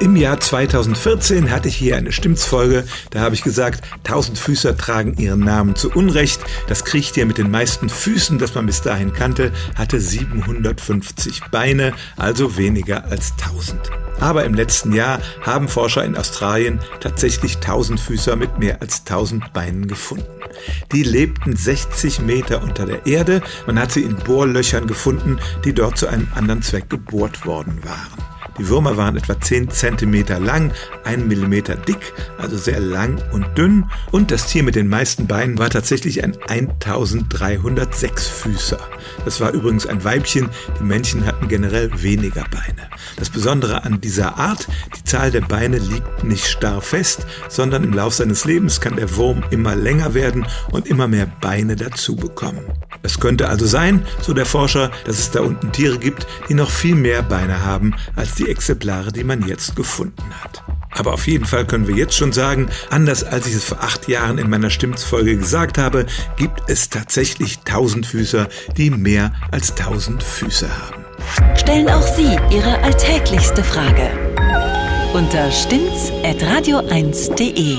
Im Jahr 2014 hatte ich hier eine Stimmtsfolge, da habe ich gesagt, Tausendfüßer tragen ihren Namen zu Unrecht. Das Kriechtier mit den meisten Füßen, das man bis dahin kannte, hatte 750 Beine, also weniger als 1000. Aber im letzten Jahr haben Forscher in Australien tatsächlich Tausendfüßer mit mehr als 1000 Beinen gefunden. Die lebten 60 Meter unter der Erde. Man hat sie in Bohrlöchern gefunden, die dort zu einem anderen Zweck gebohrt worden waren. Die Würmer waren etwa 10 cm lang, 1 mm dick, also sehr lang und dünn. Und das Tier mit den meisten Beinen war tatsächlich ein 1306 Füßer. Das war übrigens ein Weibchen, die Männchen hatten generell weniger Beine. Das Besondere an dieser Art, die Zahl der Beine liegt nicht starr fest, sondern im Lauf seines Lebens kann der Wurm immer länger werden und immer mehr Beine dazu bekommen. Es könnte also sein, so der Forscher, dass es da unten Tiere gibt, die noch viel mehr Beine haben als die Exemplare, die man jetzt gefunden hat. Aber auf jeden Fall können wir jetzt schon sagen, anders als ich es vor acht Jahren in meiner Stimmtsfolge gesagt habe, gibt es tatsächlich Tausendfüßer, die mehr als tausend Füße haben. Stellen auch Sie Ihre alltäglichste Frage unter stimmtz.radio1.de.